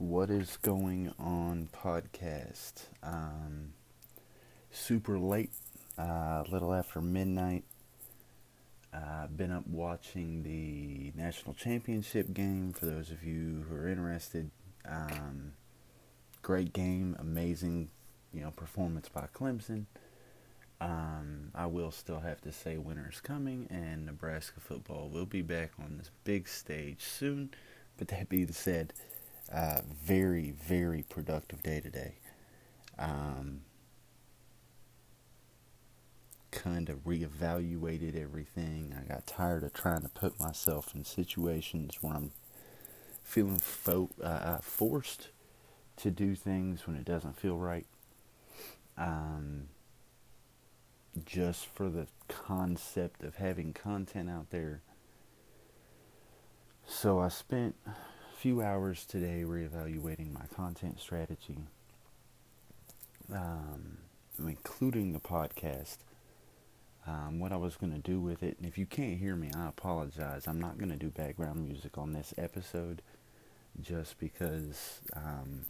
What is going on, podcast? Um, super late, uh, a little after midnight. Uh, been up watching the national championship game. For those of you who are interested, um, great game, amazing, you know, performance by Clemson. Um, I will still have to say winter's coming, and Nebraska football will be back on this big stage soon. But that being said, uh, very, very productive day today. Um, kind of reevaluated everything. I got tired of trying to put myself in situations where I'm feeling fo- uh, uh forced to do things when it doesn't feel right. Um, just for the concept of having content out there. So I spent few hours today reevaluating my content strategy, um, including the podcast. Um, what I was going to do with it. And if you can't hear me, I apologize. I'm not going to do background music on this episode just because um,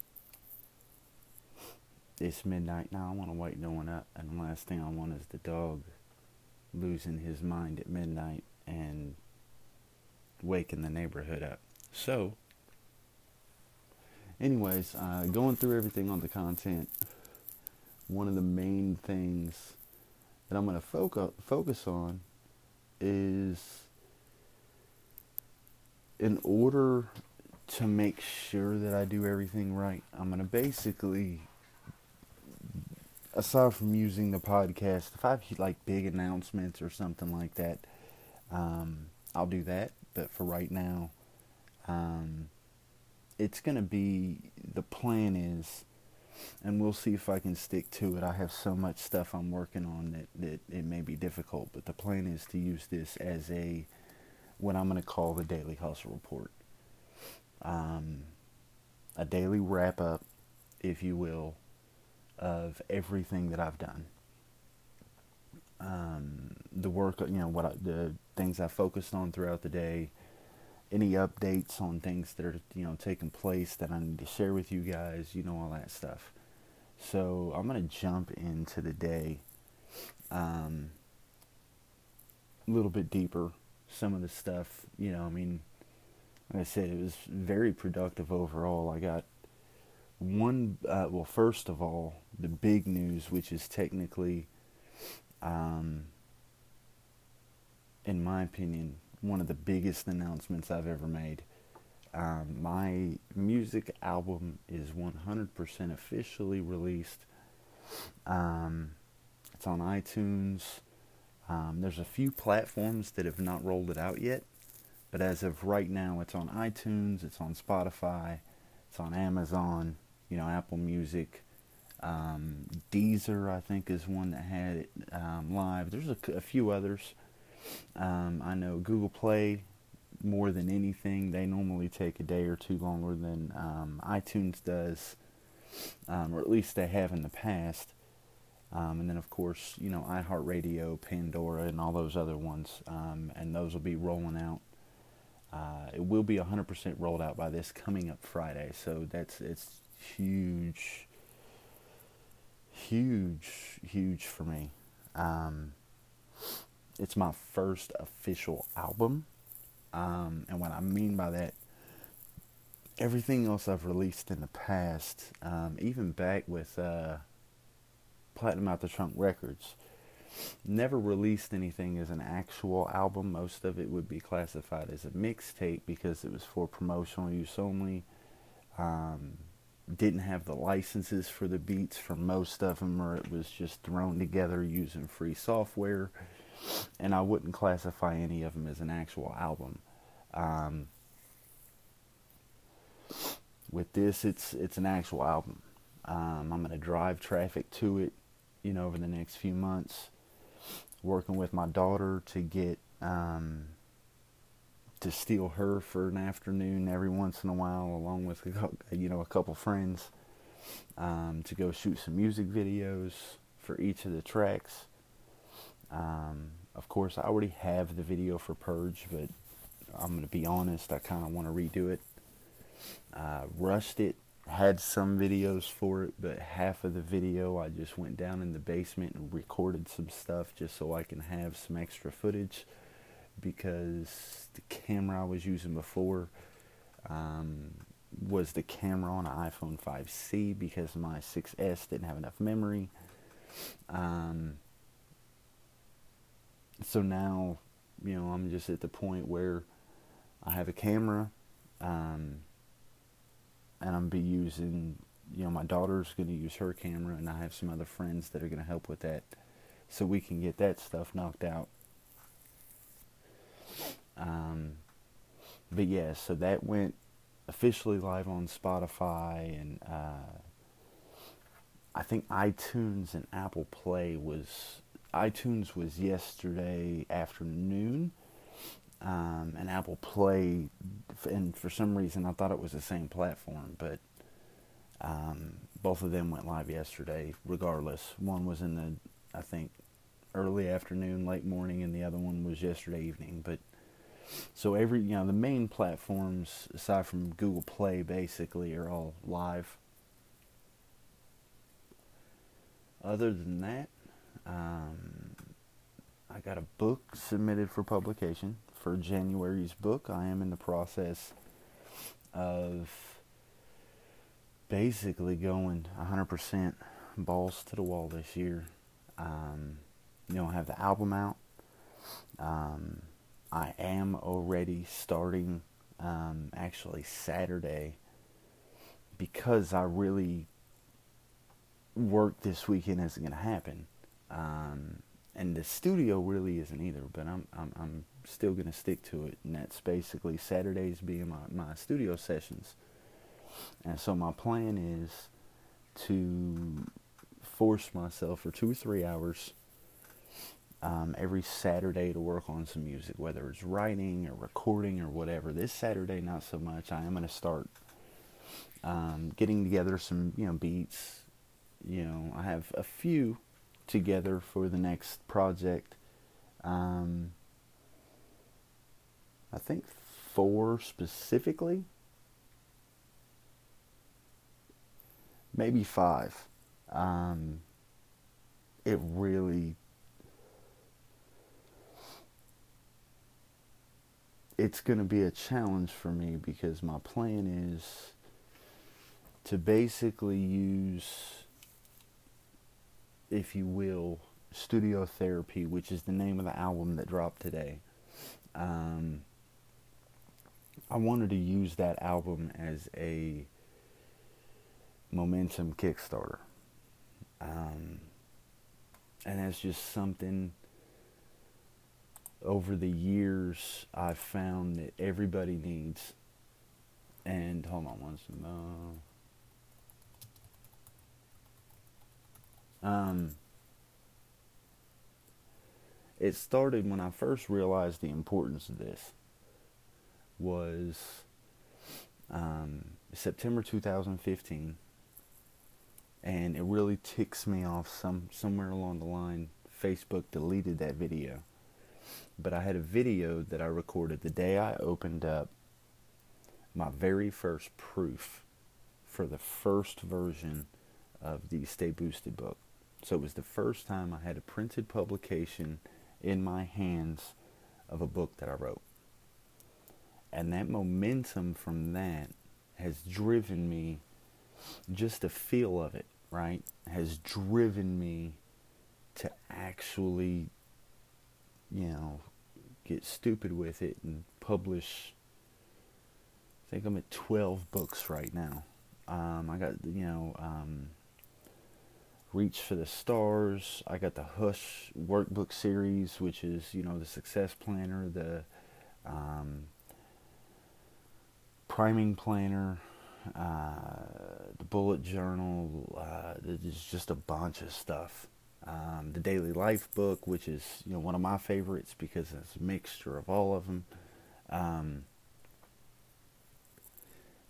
it's midnight now. I want to wake no one up. And the last thing I want is the dog losing his mind at midnight and waking the neighborhood up. So, anyways, uh, going through everything on the content, one of the main things that I'm going to focus focus on is in order to make sure that I do everything right, I'm going to basically aside from using the podcast, if I have like big announcements or something like that, um, I'll do that. But for right now, um, it's going to be the plan is, and we'll see if I can stick to it. I have so much stuff I'm working on that, that it may be difficult, but the plan is to use this as a what I'm going to call the daily hustle report. Um, a daily wrap up, if you will, of everything that I've done. Um, the work, you know, what I, the things I focused on throughout the day, any updates on things that are you know taking place that I need to share with you guys, you know all that stuff. So I'm gonna jump into the day um, a little bit deeper. Some of the stuff, you know, I mean, like I said, it was very productive overall. I got one, uh, well, first of all, the big news, which is technically, um, in my opinion, one of the biggest announcements I've ever made. Um, my music album is 100% officially released. Um, it's on iTunes. Um, there's a few platforms that have not rolled it out yet, but as of right now, it's on iTunes, it's on Spotify, it's on Amazon, you know, Apple Music. Um, Deezer, I think, is one that had it um, live. There's a, a few others. Um, I know Google Play more than anything. They normally take a day or two longer than um, iTunes does, um, or at least they have in the past. Um, and then, of course, you know, iHeartRadio, Pandora, and all those other ones. Um, and those will be rolling out. Uh, it will be 100% rolled out by this coming up Friday. So that's it's huge, huge, huge for me. It's my first official album. Um, and what I mean by that, everything else I've released in the past, um, even back with uh, Platinum Out the Trunk Records, never released anything as an actual album. Most of it would be classified as a mixtape because it was for promotional use only. Um, didn't have the licenses for the beats for most of them, or it was just thrown together using free software and I wouldn't classify any of them as an actual album. Um, with this, it's it's an actual album. Um, I'm gonna drive traffic to it, you know, over the next few months. Working with my daughter to get um, to steal her for an afternoon every once in a while, along with you know a couple friends, um, to go shoot some music videos for each of the tracks. Um, of course, I already have the video for Purge, but I'm going to be honest, I kind of want to redo it. Uh, rushed it, had some videos for it, but half of the video I just went down in the basement and recorded some stuff just so I can have some extra footage because the camera I was using before um, was the camera on an iPhone 5C because my 6S didn't have enough memory. Um, so now, you know, I'm just at the point where I have a camera, um, and I'm be using, you know, my daughter's going to use her camera, and I have some other friends that are going to help with that, so we can get that stuff knocked out. Um, but yeah, so that went officially live on Spotify and uh, I think iTunes and Apple Play was iTunes was yesterday afternoon, um, and Apple Play, and for some reason I thought it was the same platform, but um, both of them went live yesterday. Regardless, one was in the I think early afternoon, late morning, and the other one was yesterday evening. But so every you know the main platforms aside from Google Play basically are all live. Other than that, um, I got a book submitted for publication for January's book. I am in the process of basically going 100% balls to the wall this year. Um, you know, I have the album out. Um, I am already starting um, actually Saturday because I really work this weekend isn't going to happen. Um, and the studio really isn't either, but I'm I'm, I'm still going to stick to it, and that's basically Saturdays being my, my studio sessions. And so my plan is to force myself for two or three hours um, every Saturday to work on some music, whether it's writing or recording or whatever. This Saturday, not so much. I am going to start um, getting together some, you know, beats. You know, I have a few together for the next project. Um, I think four specifically, maybe five. Um, it really it's going to be a challenge for me because my plan is to basically use, if you will, studio therapy, which is the name of the album that dropped today. Um, I wanted to use that album as a momentum Kickstarter. Um, and that's just something over the years I've found that everybody needs. And hold on one second. Um, it started when I first realized the importance of this. Was um, September 2015, and it really ticks me off. Some somewhere along the line, Facebook deleted that video but I had a video that I recorded the day I opened up my very first proof for the first version of the Stay Boosted book. So it was the first time I had a printed publication in my hands of a book that I wrote. And that momentum from that has driven me, just the feel of it, right, has driven me to actually, you know, get stupid with it and publish. I think I'm at 12 books right now. Um, I got, you know, um, Reach for the Stars. I got the Hush workbook series, which is, you know, the Success Planner, the um, Priming Planner, uh, the Bullet Journal. Uh, there's just a bunch of stuff um, the Daily Life book, which is you know one of my favorites because it's a mixture of all of them. Um,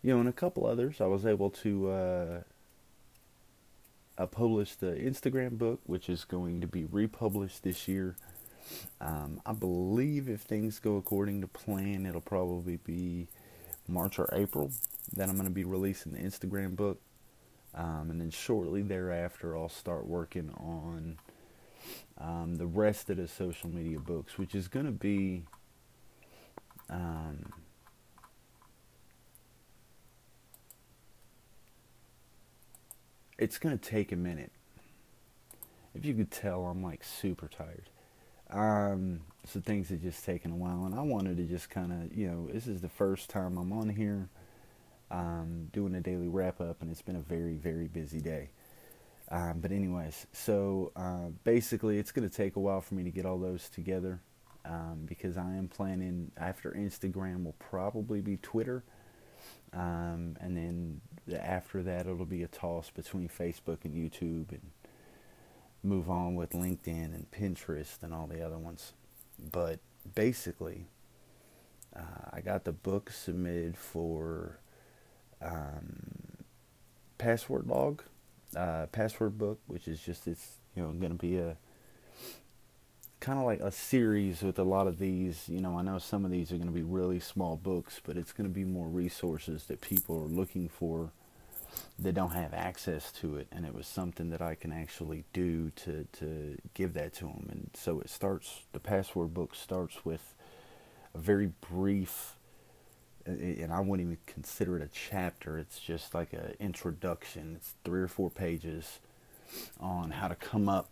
you know, and a couple others. I was able to uh, I published the Instagram book, which is going to be republished this year. Um, I believe if things go according to plan, it'll probably be March or April that I'm going to be releasing the Instagram book. Um, and then shortly thereafter, I'll start working on um, the rest of the social media books, which is going to be um, it's going to take a minute. If you could tell, I'm like super tired. Um, so things have just taken a while, and I wanted to just kind of, you know, this is the first time I'm on here um, doing a daily wrap up, and it's been a very, very busy day. Um, but anyways, so uh, basically, it's going to take a while for me to get all those together um, because I am planning after Instagram will probably be Twitter, um, and then after that it'll be a toss between Facebook and YouTube, and move on with LinkedIn and Pinterest and all the other ones. But basically, uh, I got the book submitted for um, password log, uh, password book, which is just it's you know going to be a kind of like a series with a lot of these. You know, I know some of these are going to be really small books, but it's going to be more resources that people are looking for that don't have access to it, and it was something that I can actually do to to give that to them. And so it starts. The password book starts with a very brief and I wouldn't even consider it a chapter. It's just like an introduction. It's three or four pages on how to come up,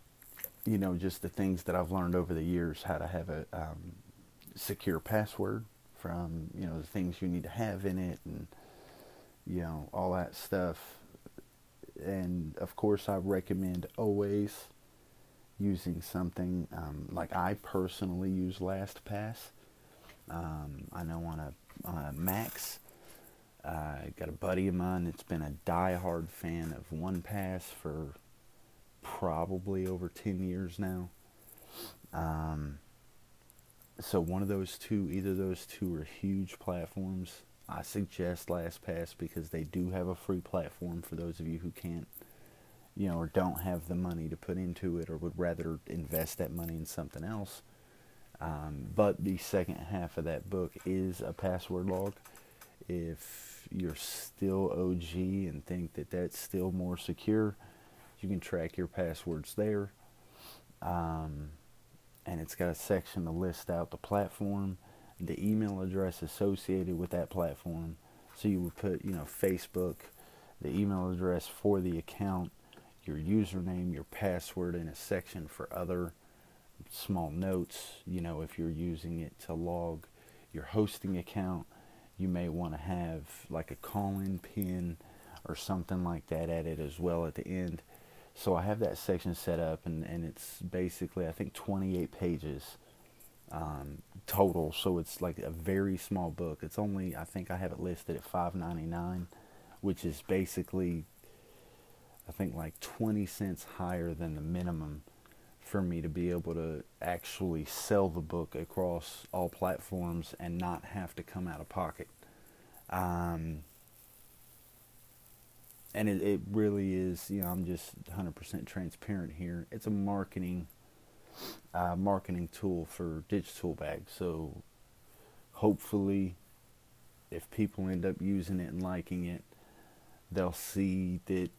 you know, just the things that I've learned over the years, how to have a um, secure password from, you know, the things you need to have in it and, you know, all that stuff. And of course, I recommend always using something um, like I personally use LastPass. Um, I know on a uh, Max. I got a buddy of mine that's been a die-hard fan of One Pass for probably over 10 years now. Um, so one of those two, either those two are huge platforms. I suggest LastPass because they do have a free platform for those of you who can't, you know, or don't have the money to put into it or would rather invest that money in something else. Um, but the second half of that book is a password log. If you're still OG and think that that's still more secure, you can track your passwords there. Um, and it's got a section to list out the platform, the email address associated with that platform. So you would put, you know, Facebook, the email address for the account, your username, your password, in a section for other small notes. You know, if you're using it to log your hosting account, you may want to have like a call-in pin or something like that at it as well at the end. So I have that section set up, and, and it's basically I think 28 pages um, total. So it's like a very small book. It's only I think I have it listed at 5.99, which is basically I think like 20 cents higher than the minimum for me to be able to actually sell the book across all platforms and not have to come out of pocket. Um, and it, it really is, you know, I'm just 100% transparent here. It's a marketing uh, marketing tool for Digital Bag. So hopefully, if people end up using it and liking it, they'll see that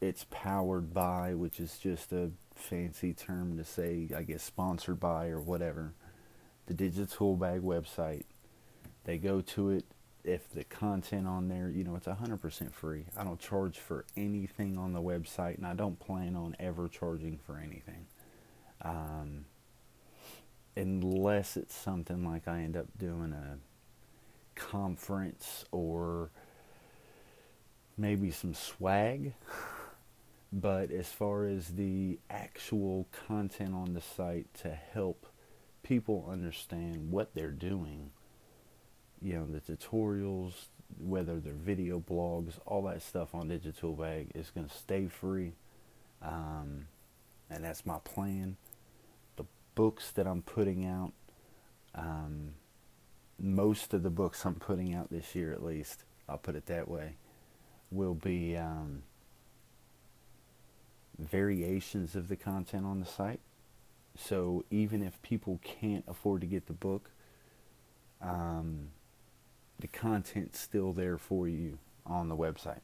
it's powered by, which is just a fancy term to say, I guess, sponsored by or whatever, the Digital Bag website. They go to it. If the content on there, you know, it's 100% free. I don't charge for anything on the website, and I don't plan on ever charging for anything. Um, unless it's something like I end up doing a conference or maybe some swag. But as far as the actual content on the site to help people understand what they're doing, you know, the tutorials, whether they're video blogs, all that stuff on Digital Bag is going to stay free. Um, and that's my plan. The books that I'm putting out, um, most of the books I'm putting out this year at least, I'll put it that way, will be um, variations of the content on the site. So even if people can't afford to get the book, um, the content's still there for you on the website.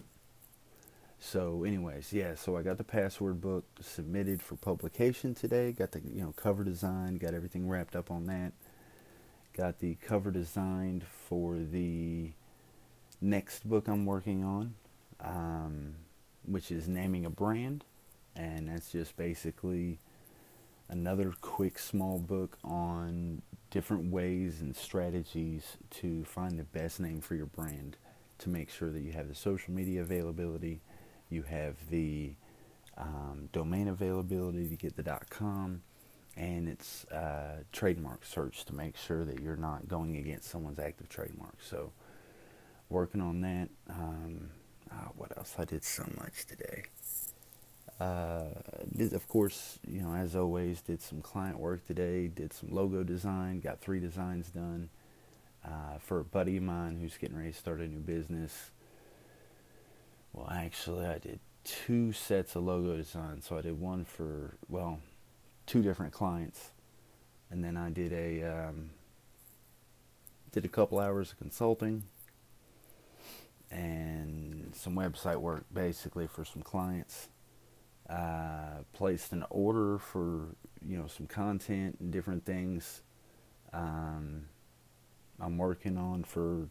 So, anyways, yeah. So I got the password book submitted for publication today. Got the you know cover design. Got everything wrapped up on that. Got the cover designed for the next book I'm working on, um, which is naming a brand, and that's just basically another quick small book on different ways and strategies to find the best name for your brand to make sure that you have the social media availability you have the um, domain availability to get the .com, and it's uh, trademark search to make sure that you're not going against someone's active trademark. So, working on that. Um, oh, what else? I did so much today. Uh, did, of course, you know, as always, did some client work today. Did some logo design. Got three designs done uh, for a buddy of mine who's getting ready to start a new business. Well, actually, I did two sets of logo design. So I did one for, well, two different clients. And then I did a, um, did a couple hours of consulting and some website work basically for some clients. Uh, placed an order for, you know, some content and different things. Um, I'm working on for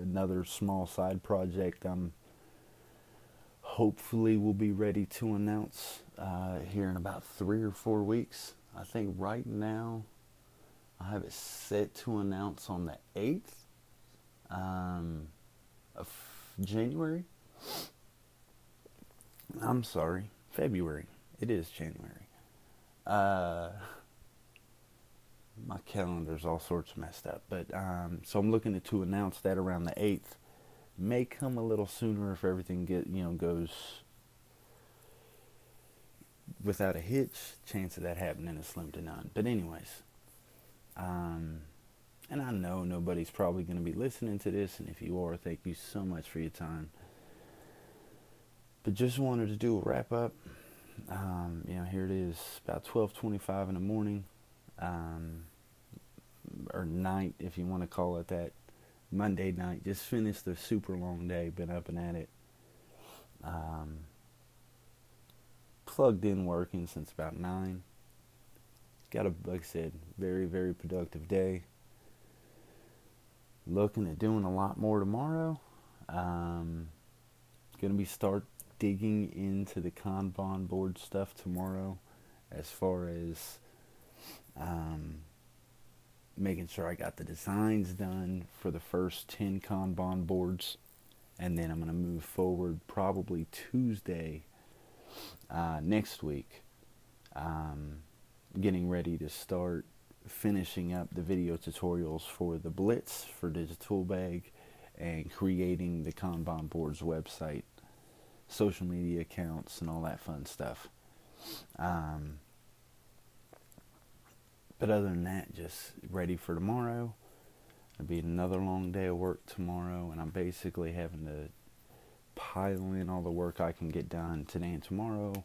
another small side project I'm hopefully we'll be ready to announce uh, here in about three or four weeks. I think right now I have it set to announce on the 8th um, of January. I'm sorry, February. It is January. Uh, my calendar's all sorts messed up, but um, so I'm looking to announce that around the 8th may come a little sooner if everything get you know goes without a hitch. Chance of that happening is slim to none. But anyways, um, and I know nobody's probably going to be listening to this, and if you are, thank you so much for your time. But just wanted to do a wrap up. Um, you know, here it is, about twelve twenty-five in the morning, um, or night, if you want to call it that. Monday night. Just finished the super long day. Been up and at it. Um, plugged in working since about nine. Got a like I said, very very productive day. Looking at doing a lot more tomorrow. Um, gonna be start digging into the Kanban board stuff tomorrow, as far as um, making sure I got the designs done for the first 10 Kanban boards. And then I'm going to move forward probably Tuesday uh, next week. Um, getting ready to start finishing up the video tutorials for the Blitz for Digital Bag and creating the Kanban boards website, social media accounts, and all that fun stuff. Um, but other than that, just ready for tomorrow. It'll be another long day of work tomorrow, and I'm basically having to pile in all the work I can get done today and tomorrow.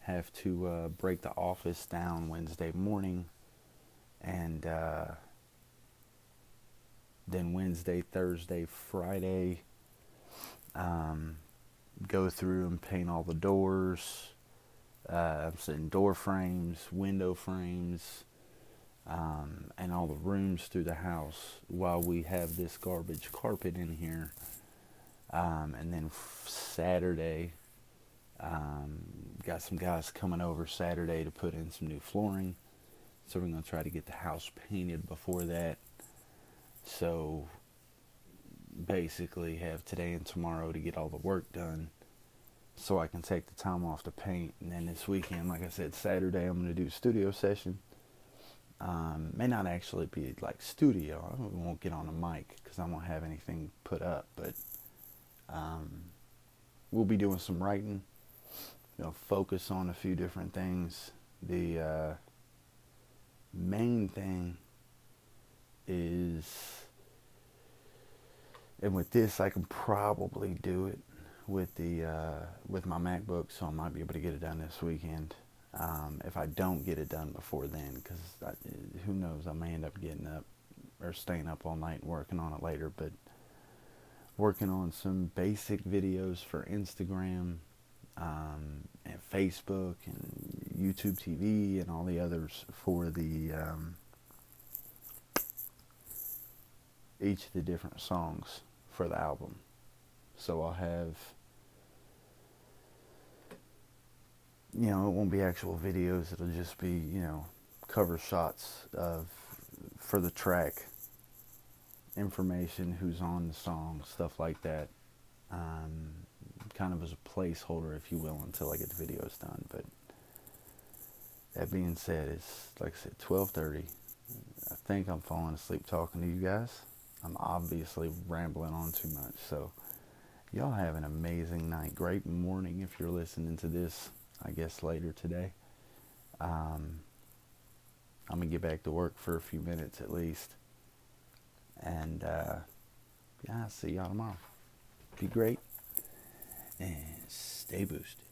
Have to uh, break the office down Wednesday morning, and uh, then Wednesday, Thursday, Friday, um, go through and paint all the doors. Uh, I'm setting door frames, window frames, um, and all the rooms through the house while we have this garbage carpet in here. Um, and then Saturday, um, got some guys coming over Saturday to put in some new flooring. So we're going to try to get the house painted before that. So basically, have today and tomorrow to get all the work done so I can take the time off to paint. And then this weekend, like I said, Saturday, I'm going to do studio session um, may not actually be like studio. I won't get on a mic because I won't have anything put up. But um, we'll be doing some writing. You know, focus on a few different things. The uh, main thing is, and with this, I can probably do it with the uh, with my MacBook, so I might be able to get it done this weekend. Um, if I don't get it done before then, because who knows, I may end up getting up or staying up all night and working on it later. But working on some basic videos for Instagram um, and Facebook and YouTube TV and all the others for the um, each of the different songs for the album. So I'll have you know, it won't be actual videos, it'll just be, you know, cover shots of for the track information, who's on the song, stuff like that. Um, kind of as a placeholder, if you will, until I get the videos done. But that being said, it's like I said, 12:30. I think I'm falling asleep talking to you guys. I'm obviously rambling on too much. So y'all have an amazing night. Great morning if you're listening to this. I guess later today. Um, I'm gonna get back to work for a few minutes at least. And uh, yeah, I'll see y'all tomorrow. Be great and stay boosted.